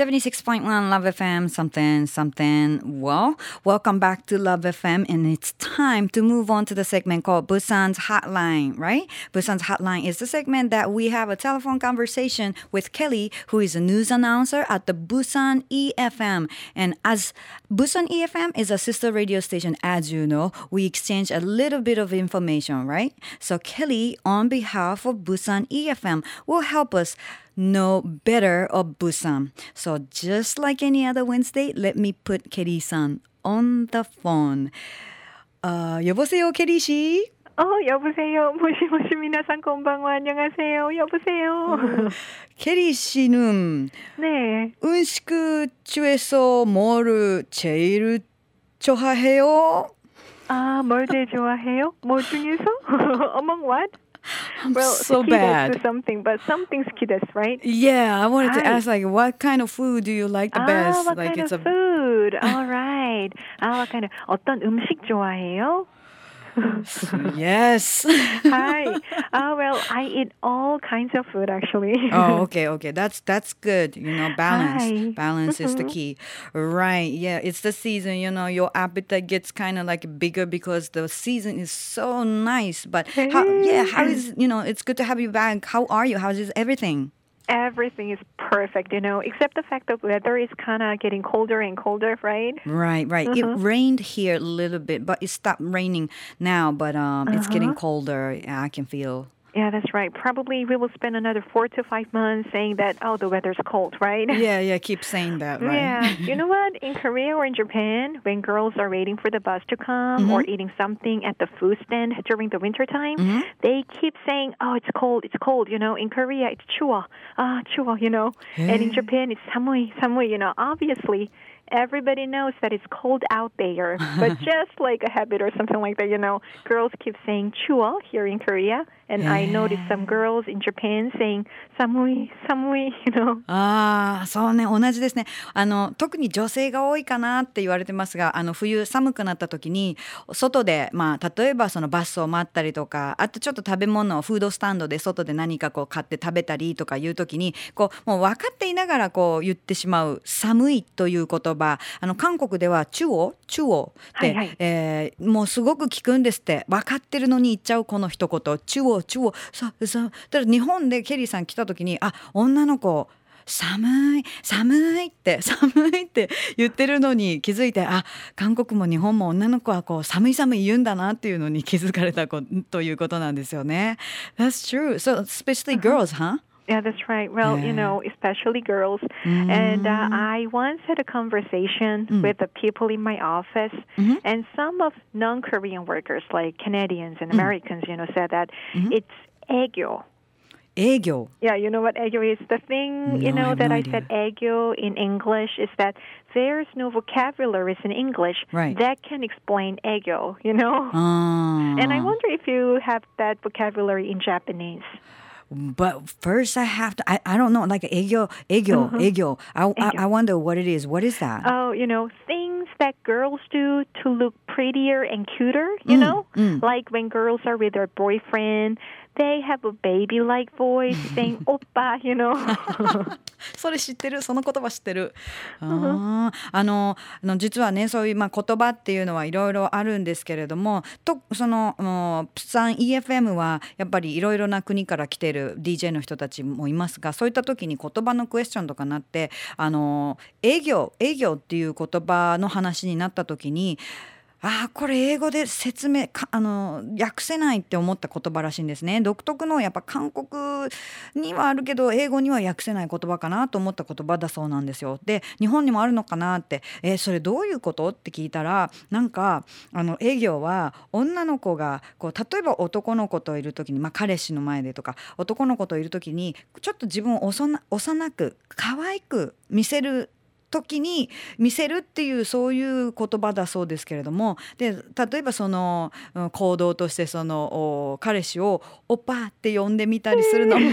76.1 Love FM something something. Well, welcome back to Love FM and it's time to move on to the segment called Busan's Hotline, right? Busan's Hotline is the segment that we have a telephone conversation with Kelly, who is a news announcer at the Busan EFM. And as Busan EFM is a sister radio station, as you know, we exchange a little bit of information, right? So Kelly, on behalf of Busan EFM, will help us know better of Busan. So just like any other Wednesday, let me put Kelly-san on the phone. 아, 여보세요, Kelly 씨. 어, 여보세요. 모시모시 미나상 건방와 안녕하세요. 여보세요. 캐리 씨는 네. 음식 중에서 뭐를 제일 좋아해요? 아, 뭘 제일 좋아해요? 뭐 중에서? Among what? I'm well, so bad. to something, but something's skides, right? Yeah, I wanted to Hi. ask like what kind of food do you like the ah, best? what like kind it's of a food? All right. 아, what kind of 어떤 음식 좋아해요? Yes. Hi. Ah, well, I eat all kinds of food actually. oh, okay, okay. That's that's good. You know, balance. Hi. Balance is the Mhm. key. Right. Yeah, it's the season, you know, your appetite gets kind of like bigger because the season is so nice. But how yeah, how is, you know, it's good to have you back. How are you? How is everything? Everything is perfect, you know, except the fact that weather is kind of getting colder and colder, right? Right, right. It rained here a little bit, but it stopped raining now, but um it's getting colder. Yeah, I can feel. Yeah, that's right. Probably we will spend another four to five months saying that, oh, the weather's cold, right? Yeah, yeah, keep saying that, right? Yeah. you know what? In Korea or in Japan, when girls are waiting for the bus to come or eating something at the food stand during the winter time, they keep saying, "Oh, it's cold, it's cold." You know, in Korea, it's 추워, ah, 추워. You know, and in Japan, it's samui, samui. You know, obviously. Everybody knows that it's cold out there, but just like a habit or something like that, you know, girls keep saying 추워 here in Korea, and I noticed some girls in Japan saying samui, samui, you know? ああ、そうね、同じですね。あの、特に女性が多いかなって言われてますが、あの、冬寒くなった時に、外で、まあ、例えばそのバスを待ったりとか、あとちょっと食べ物をフードスタンドで外で何かこう買って食べたりとかいう時に、こう、もう分かっていながらこう言ってしまう、寒いという言葉、あの、韓国では、チュオ、チュオって、はいはいえーもうすごく聞くんですって。分かってるのに言っちゃうこの一言、チュ超、さ、さ、だ日本でケリーさん来た時に、あ、女の子、寒い寒いって 寒いって言ってるのに気づいてあ韓国も日本も女の子はこう寒い寒い言うんだなっていうのに気づかれたこということなんですよね。That's true. So especially girls, huh? Yeah, that's right. Well, yeah. you know, especially girls. Mm-hmm. And uh, mm. I once had a conversation mm-hmm. with the people in my office, mm-hmm. and some of non Korean workers, like Canadians and mm. Americans, you know, said that mm-hmm. it's 애교. 애교. Yeah, you know what 애교 is? The thing, no, you know, I that no I idea. said 애교 in English is that there's no vocabulary in English right. that can explain 애교, you know? Uh. And I wonder if you have that vocabulary in Japanese. But first, I have to. I, I don't know, like egyo, egyo, mm mm-hmm. egyo. I, I wonder what it is. What is that? Oh, you know, things that girls do to look prettier and cuter. You mm, know, mm. like when girls are with their boyfriend they have a baby like voice saying oppa, you know? それ知ってる？その言葉知ってる？あー。あのあの実はねそういう、まあ、言葉っていうのはいろいろあるんですけれどもとそのもうプサン EFM はやっぱりいろいろな国から来てる DJ の人たちもいますがそういった時に言葉のクエスチョンとかなってあの営業営業っていう言葉の話になった時にああこれ英語で説明かあの訳せないって思った言葉らしいんですね。独特のやっぱ韓国にはあるけど英語には訳せない言葉かなと思った言葉だそうなんですよ。で日本にもあるのかなって。えそれどういうこと？って聞いたらなんかあの営業は女の子がこう例えば男の子といる時に、まあ、彼氏の前でとか男の子といる時にちょっと自分を幼幼く可愛く見せる時に見せるっていうそういう言葉だそうですけれどもで例えばそのうん行動としてそのお彼氏を「オパ」って呼んでみたりするのも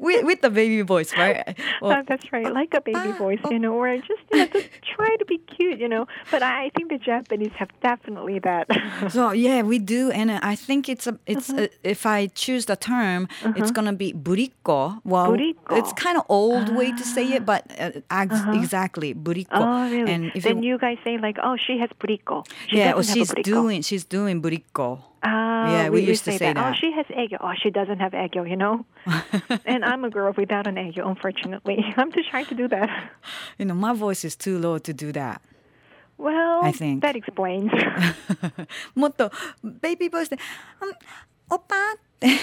with, with the baby voice right? Oh, that's right, like a baby voice, you know, or just you know, to try to be cute, you know. But I think the Japanese have definitely that. So yeah, we do, and I think it's a it's a, if I choose the term, it's gonna be buriko. Well, it's kind of old way to say it, but uh, ex- exactly buriko. oh, really? And if then you, you guys say like, oh, she has buriko. She yeah, well, doesn't have she's a buriko. doing she's doing buriko. Ah, Yeah, we used to say say that. Oh, that. she has egyo. Oh, she doesn't have egyo, you know. and I'm a girl without an egyo, unfortunately. I'm just trying to do that. You know, my voice is too low to do that. Well, I think. that explains. もっとベイビーボイスで「うん おっぱ」ってち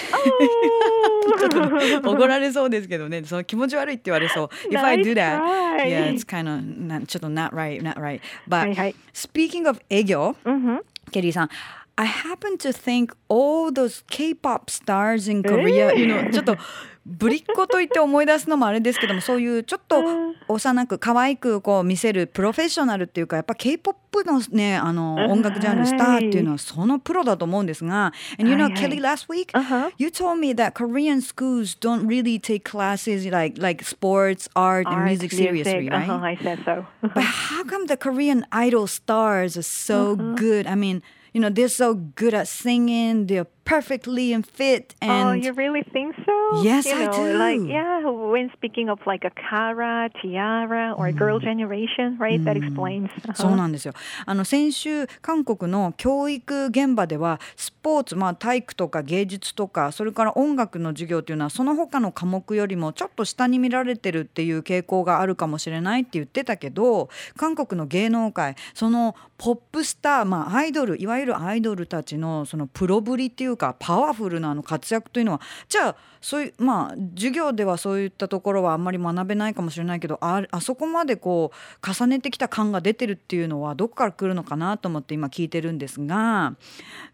ょっと怒られそうですけどねその気持ち悪いって言われそう If I do that yeah it's kind of ちょっと not right not right but speaking of 営業 mm-hmm. ケリーさん I happen to think all those K-pop stars in Korea、you know ちょっとぶりっ子と言って思い出すのもあれですけどもそういうちょっと幼く可愛くこう見せるプロフェッショナルっていうかやっぱ K-POP のねあの音楽ジャンルスターっていうのはそのプロだと思うんですが And you know はいはい Kelly last week Uh-huh. you told me that Korean schools don't really take classes like like sports art and Art, music seriously right Uh-huh, I said so. but how come the Korean idol stars are so Uh-huh. good? I mean, you know, they're so good at singing, they're perfectly in fit oh, and you really think so? Yes, you I know, do. Like, yeah, when speaking of like a Kara, Tiara, or girl generation, right? That explains. そう Uh-huh. なんですよあの先週韓国の教育現場ではスポーツ、まあ、体育とか芸術とかそれから音楽の授業っていうのはその他の科目よりもちょっと下に見られてるっていう傾向があるかもしれないって言ってたけど韓国の芸能界そのポップスター、まあ、アイドルいわゆるアイドルたちのそのプロぶりっていうかパワフルなあの活躍というのはじゃあそういうまあ授業ではそういったところはあんまり学べないかもしれないけどああそこまでこう重ねてきた感が出てるっていうのはどこから来るのかなと思って今聞いてるんですが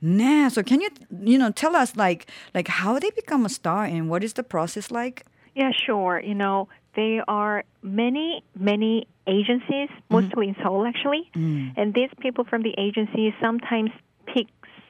ねえ So can you you know tell us like like how they become a star and what is the process like? Yeah, sure. You know, there are many, many agencies, mostly in Seoul actually. And these people from the agencies sometimes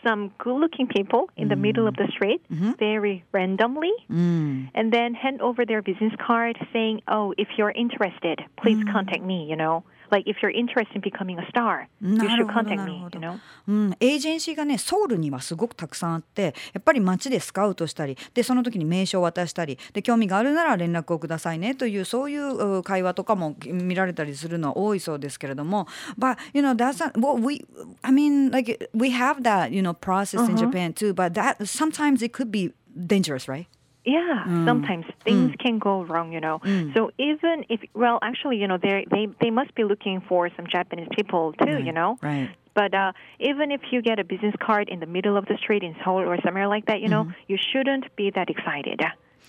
some good looking people in the middle of the mm. street mm-hmm. very randomly mm. and then hand over their business card saying, Oh, if you're interested, please mm. contact me, you know. Like if you're interested in becoming a star, you should contact me, ほ you ど know. うん、エージェンシーがねソウルにはすごくたくさんあってやっぱり街でスカウトしたりでその時に名刺を渡したりで興味があるなら連絡をくださいねというそういうう会話とかも見られたりするのは多いそうですけれども But you know that's not well we I mean like we have that you know process in Japan too but that sometimes it could be dangerous right? Yeah, mm. sometimes mm. things can go wrong, you know. Mm. So even if, well, actually, you know, they they they must be looking for some Japanese people too, you know. Right. But uh, even if you get a business card in the middle of the street in Seoul or somewhere like that, you know, you shouldn't be that excited.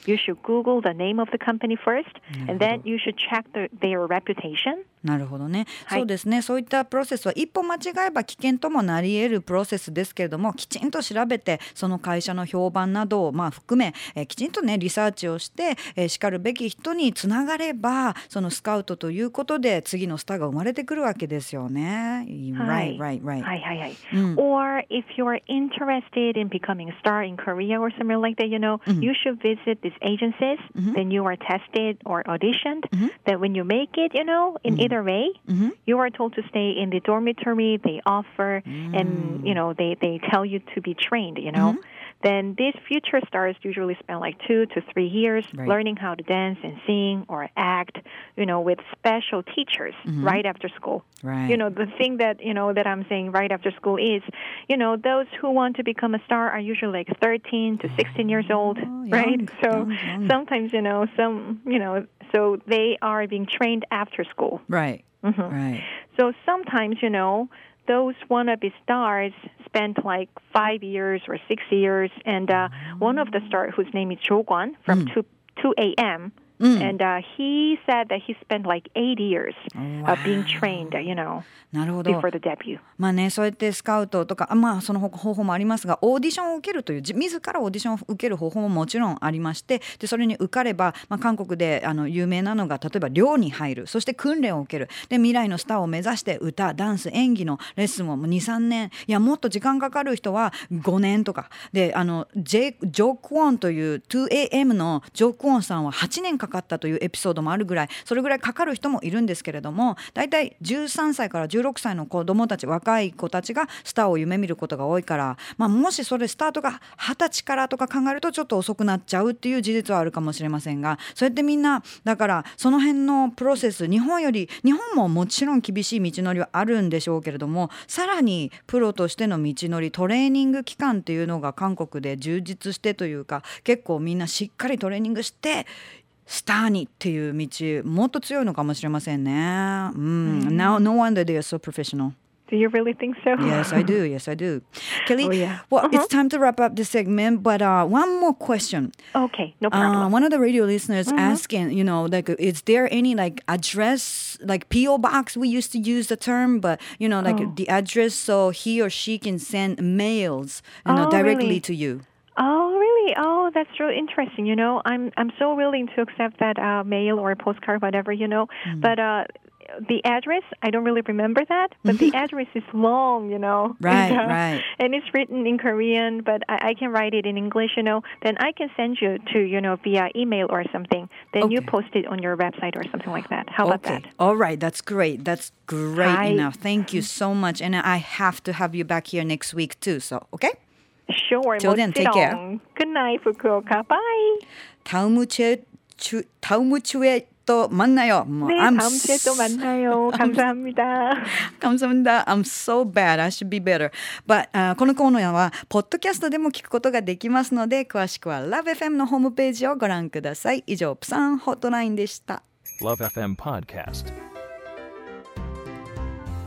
You should Google the name of the company first, and then you should check the, their reputation. なるほどね、はいそうですねそういったプロセスは一歩間違えば危険ともなり得るプロセスですけれどもきちんと調べてその会社の評判などをまあ含め、えーきちんとねリサーチをして、えーしかるべき人につながればそのスカウトということで次のスターが生まれてくるわけですよね。Right, right, right. はいはいはい。Or if you're interested in becoming a star in Korea or somewhere like that, you know, you should visit these agencies. Then you are tested or auditioned. That when you make it, you know, in either way, mm-hmm. you are told to stay in the dormitory they offer, and mm. you know they they tell you to be trained. You know. Mm-hmm. Then these future stars usually spend like two to three years Right. learning how to dance and sing or act, you know, with special teachers mm-hmm. right after school. Right. You know, the thing that, you know, that I'm saying right after school is, you know, those who want to become a star are usually like 13 to 16 years oh, old, Oh, right? young, so young, young. sometimes, you know, some, you know, so they are being trained after school. Right, mm-hmm. right. So sometimes, you know, those wannabe stars spent like five years or six years, and uh, one of the stars, whose name is Cho Guan from 2, 2 a.m., and uh, he said that he spent like eight years of being trained, you know, なるほど before the debut. まあねそうやってスカウトとかあまあその方法もありますがオーディションを受けるというじ自らオーディションを受ける方法ももちろんありましてでそれに受かれば、まあ、韓国であの有名なのが例えば寮に入る。そして訓練を受ける。で未来のスターを目指して歌ダンス演技のレッスンを23年。いやもっと時間かかる人は5年とか。であのジェジョーク・ウォンという 2AM のジョーク・ウォンさんは8年かかかったというエピソードもあるぐらいそれぐらいかかる人もいるんですけれども大体13歳から16歳の子供たち若い子たちがスターを夢見ることが多いから、まあ、もしそれスタートが20歳からとか考えるとちょっと遅くなっちゃうっていう事実はあるかもしれませんがそうやってみんなだからその辺のプロセス日本より日本ももちろん厳しい道のりはあるんでしょうけれどもさらにプロとしての道のりトレーニング期間っていうのが韓国で充実してというか結構みんなしっかりトレーニングしてスターにっていう道もっと強いのかもしれませんね。うん、Now no wonder they are so professional. Do you really think so? Yes, I do. Yes, I do. Kelly, Oh, yeah. well, it's time to wrap up this segment, but uh, one more question. Okay, no Uh, problem. one of the radio listeners asking, you know, like, is there any like address, like PO box? We used to use the term, but you know, like the address, so he or she can send mails, you know, Oh, directly really? to you. Oh, really? Oh, that's really interesting. You know, I'm I'm so willing to accept that uh, mail or a postcard, whatever. You know, Mm. but uh, the address I don't really remember that. But the address is long. You know. Right, and, uh, right. And it's written in Korean, but I, I can write it in English. You know, then I can send you to you know via email or something. Then you post it on your website or something like that. How about okay. that? All right. That's great. That's great Hi. enough. Thank you so much. And I have to have you back here next week too. So, okay? Sure. Till then, take care. 멋지롱. Good night, Fukuoka. Bye. 다음 주에 주, 다음 주에 또 만나요. 뭐, 네, I'm 다음 주에 또 만나요. 감사합니다. 감사합니다. I'm so bad. I should be better. But、uh, このコーナーはポッドキャストでも聞くことができますので、詳しくは LoveFM のホームページをご覧ください。以上、プサンホットラインでした。 Love FM Podcast.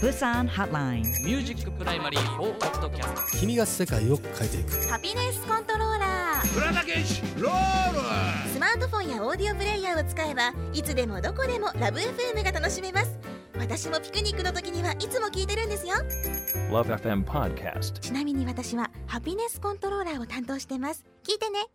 プサンホットライン。ミュージックプライマリー4ポッドキャスト。君が世界を変えていく。ハピネスコントローラースマートフォンやオーディオプレイヤーを使えばいつでもどこでもラブ f m が楽しめます。私もピクニックの時にはいつも聞いてるんですよ。Love FM Podcast. ちなみに私はハピネスコントローラーを担当してます。聞いてね